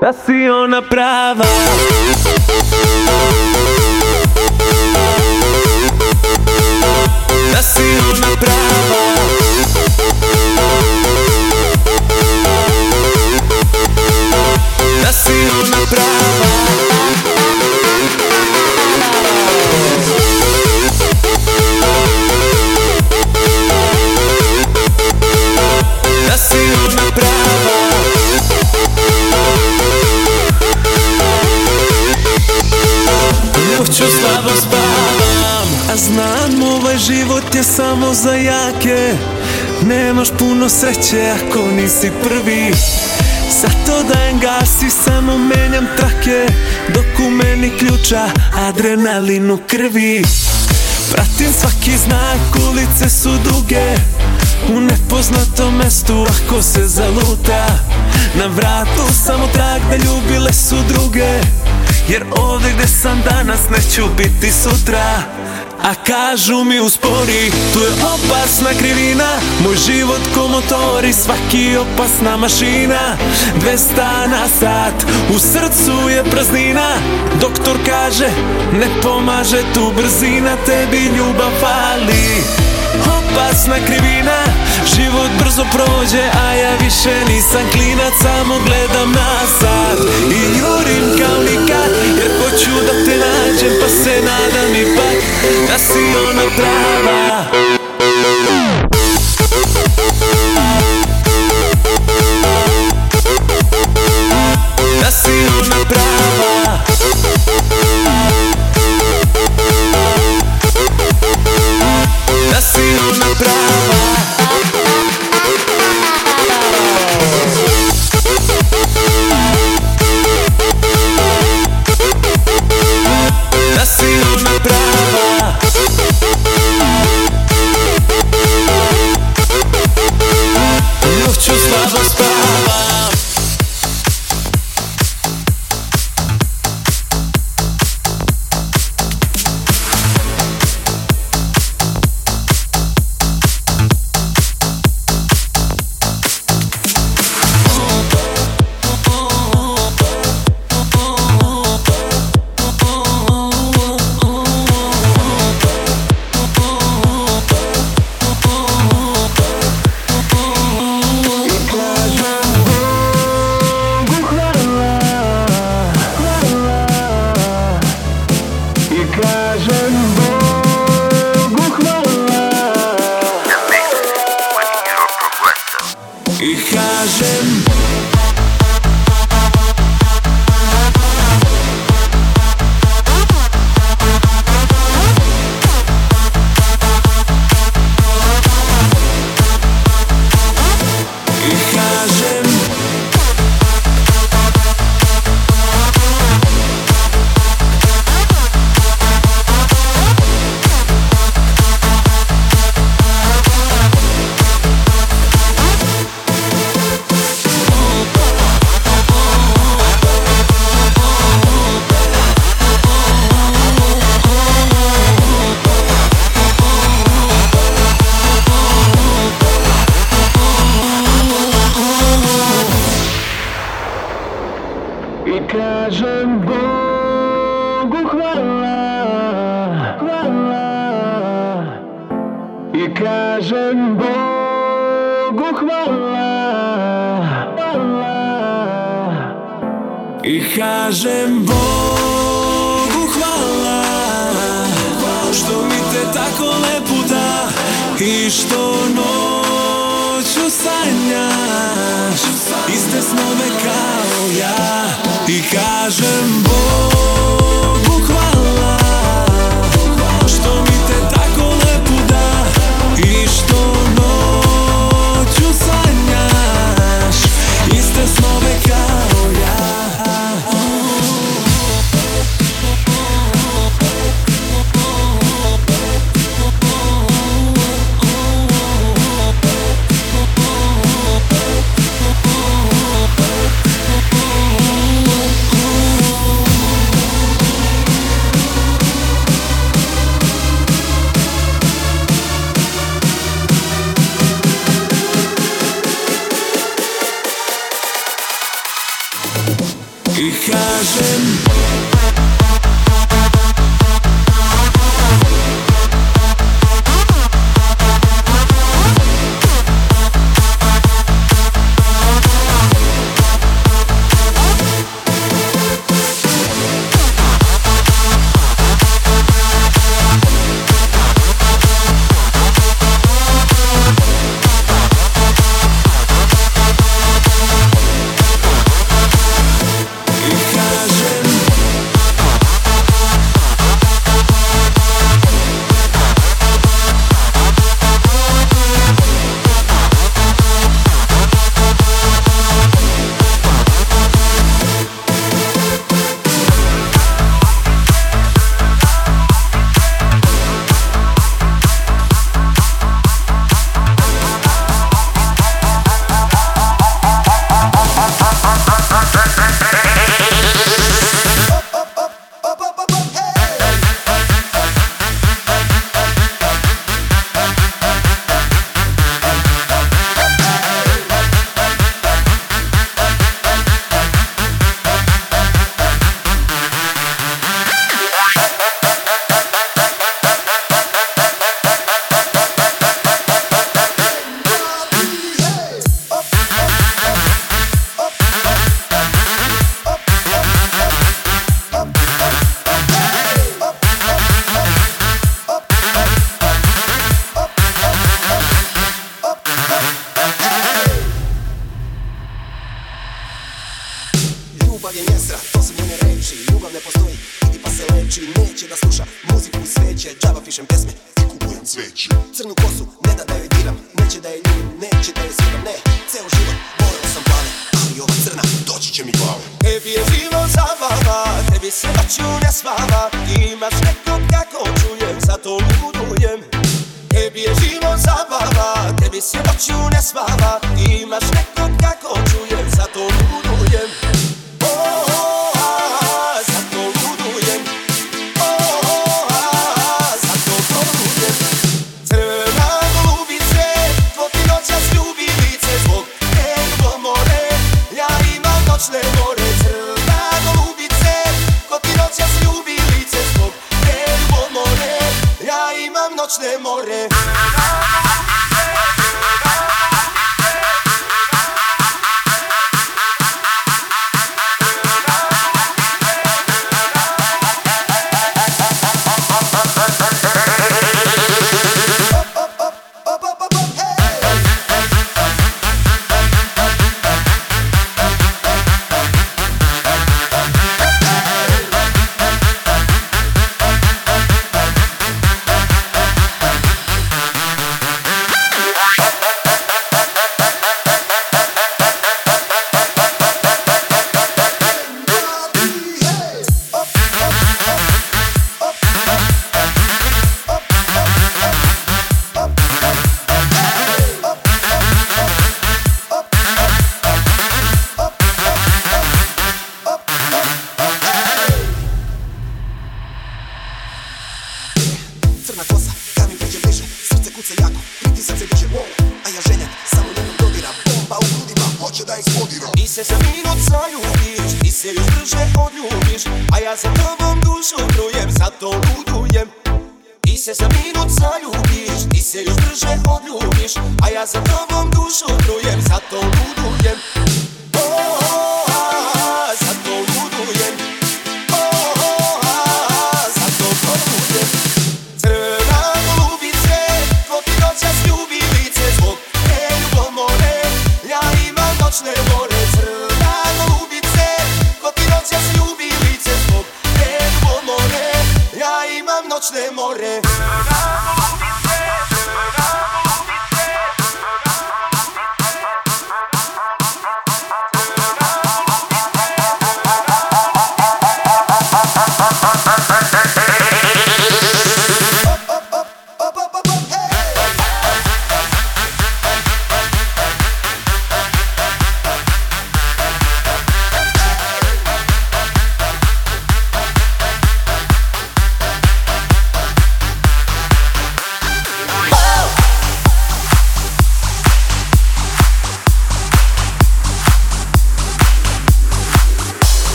Passiona brava. Passiona brava. Passiona brava. Sreće ako nisi prvi. Zato dajem gas i samo menjam trake. Dok u meni ključa adrenalin u krvi. Pratim svaki znak, ulice su duge. U nepoznatom mestu ako se zaluta Na vratu samo trag da ljubile su druge Jer ovdje gde sam danas neću biti sutra. A kažu mi uspori, tu je opasna krivina. Moj život ko motori, svaki opasna mašina. 200 na sat, u srcu je praznina. Doktor kaže, ne pomaže tu brzina Tebi ljubav fali Opasna krivina, život brzo prođe A ja više nisam klinac, samo gledam nazad. I jurim kao nikad, jer hoću da te nađem Pa se nadam ipak da si ona prava. Da si ona prava ona prava I što noću sanjaš Iste snove kao ja. I kažem Bogu Crnu kosu, ne da da joj diram Neće da je ljubim, neće da je sviram Ne, ceo život, voleo sam plave Ali ova crna, doći će mi glave Tebi je život zabava, tebi se noću ne spava Ti imaš nekog kako čujem, zato ludujem. Tebi je život zabava, tebi se noću ne spava Ti imaš nekog kako čujem,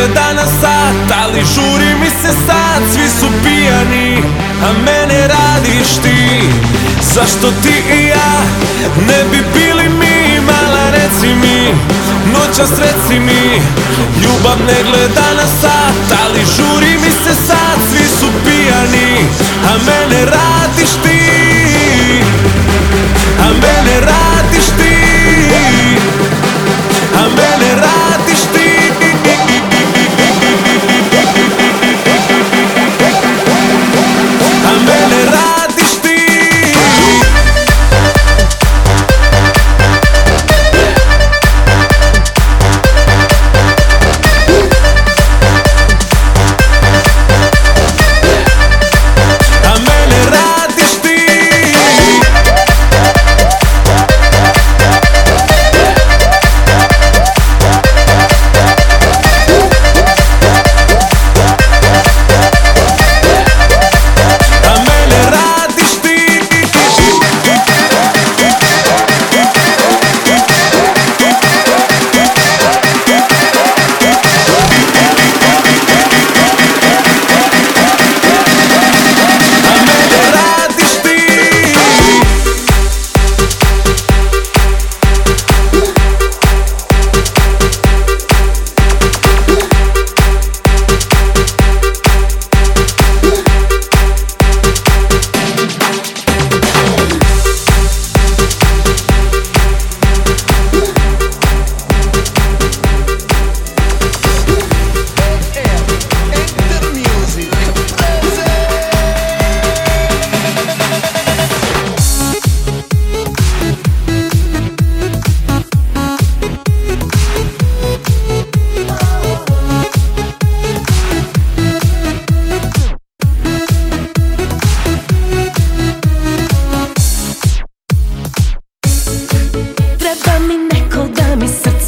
je danas sat, ali žuri mi se sad. Svi su pijani, a mene radiš ti. Zašto ti i ja ne bi bili mi? Mala reci mi, noćas reci mi. Ljubav ne gleda na sat, ali žuri mi se sad. Svi su pijani, a mene radiš ti.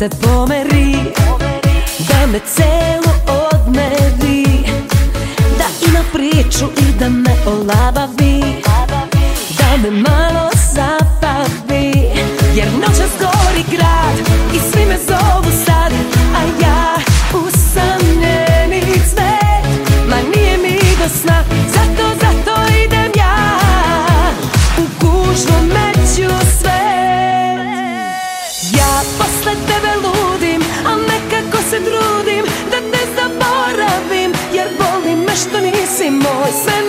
se pomeri Da me celo odmeri Da ima priču i da me olabavi Da me always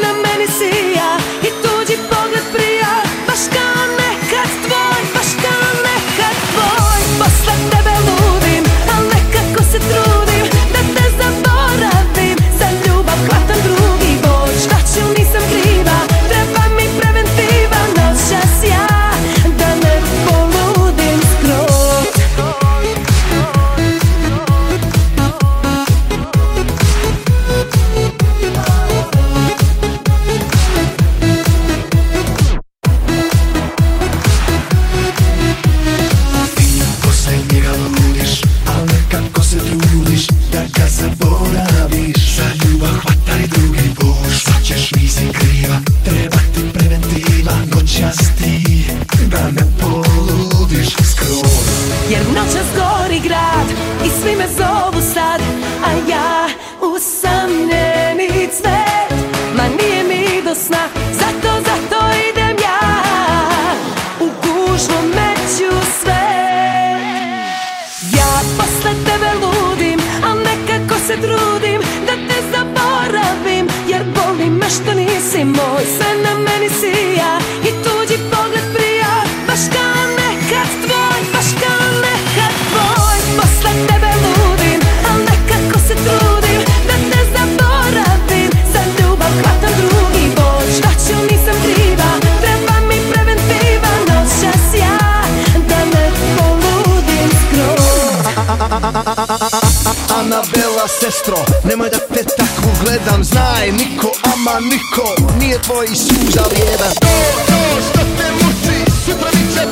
Ana Bela sestro Nemoj da te tako gledam Znaj niko, ama niko Nije tvoj suza vrijedan To, to što te muči Sutra bit će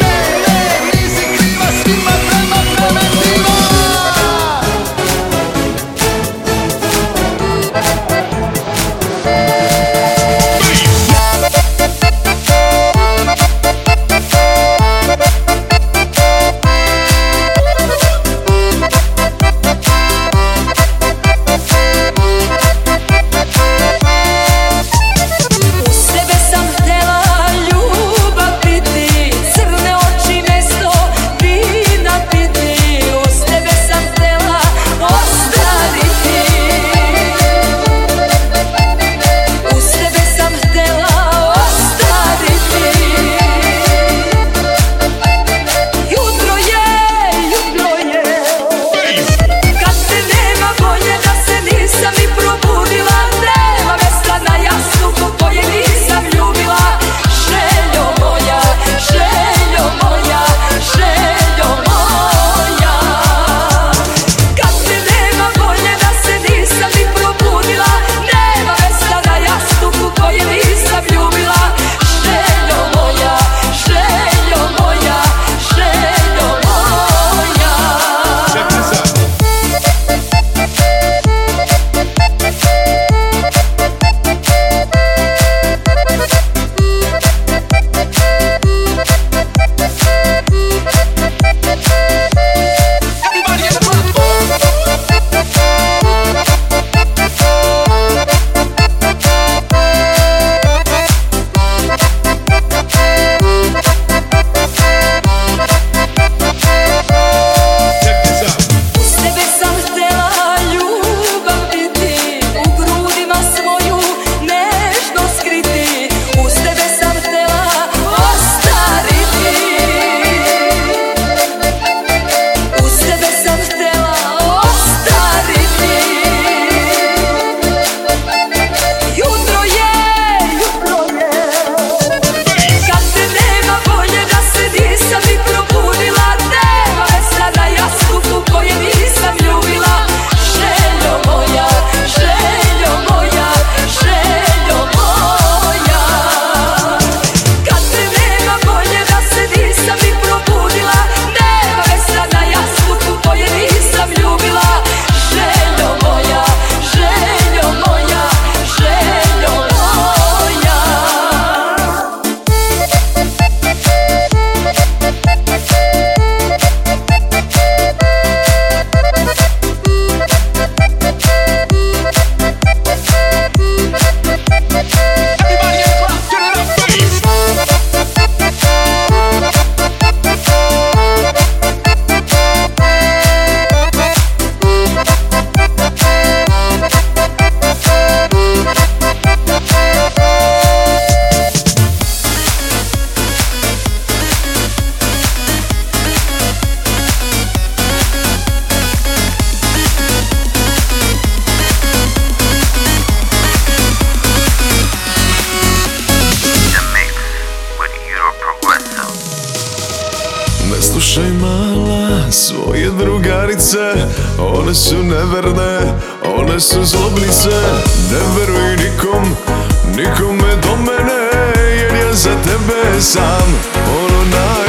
Ne, ne, nisi kriva Svima treba preventivo One se zlobnice, ne veruj nikom, nikome do mene Jer ja za tebe sam. Ono naj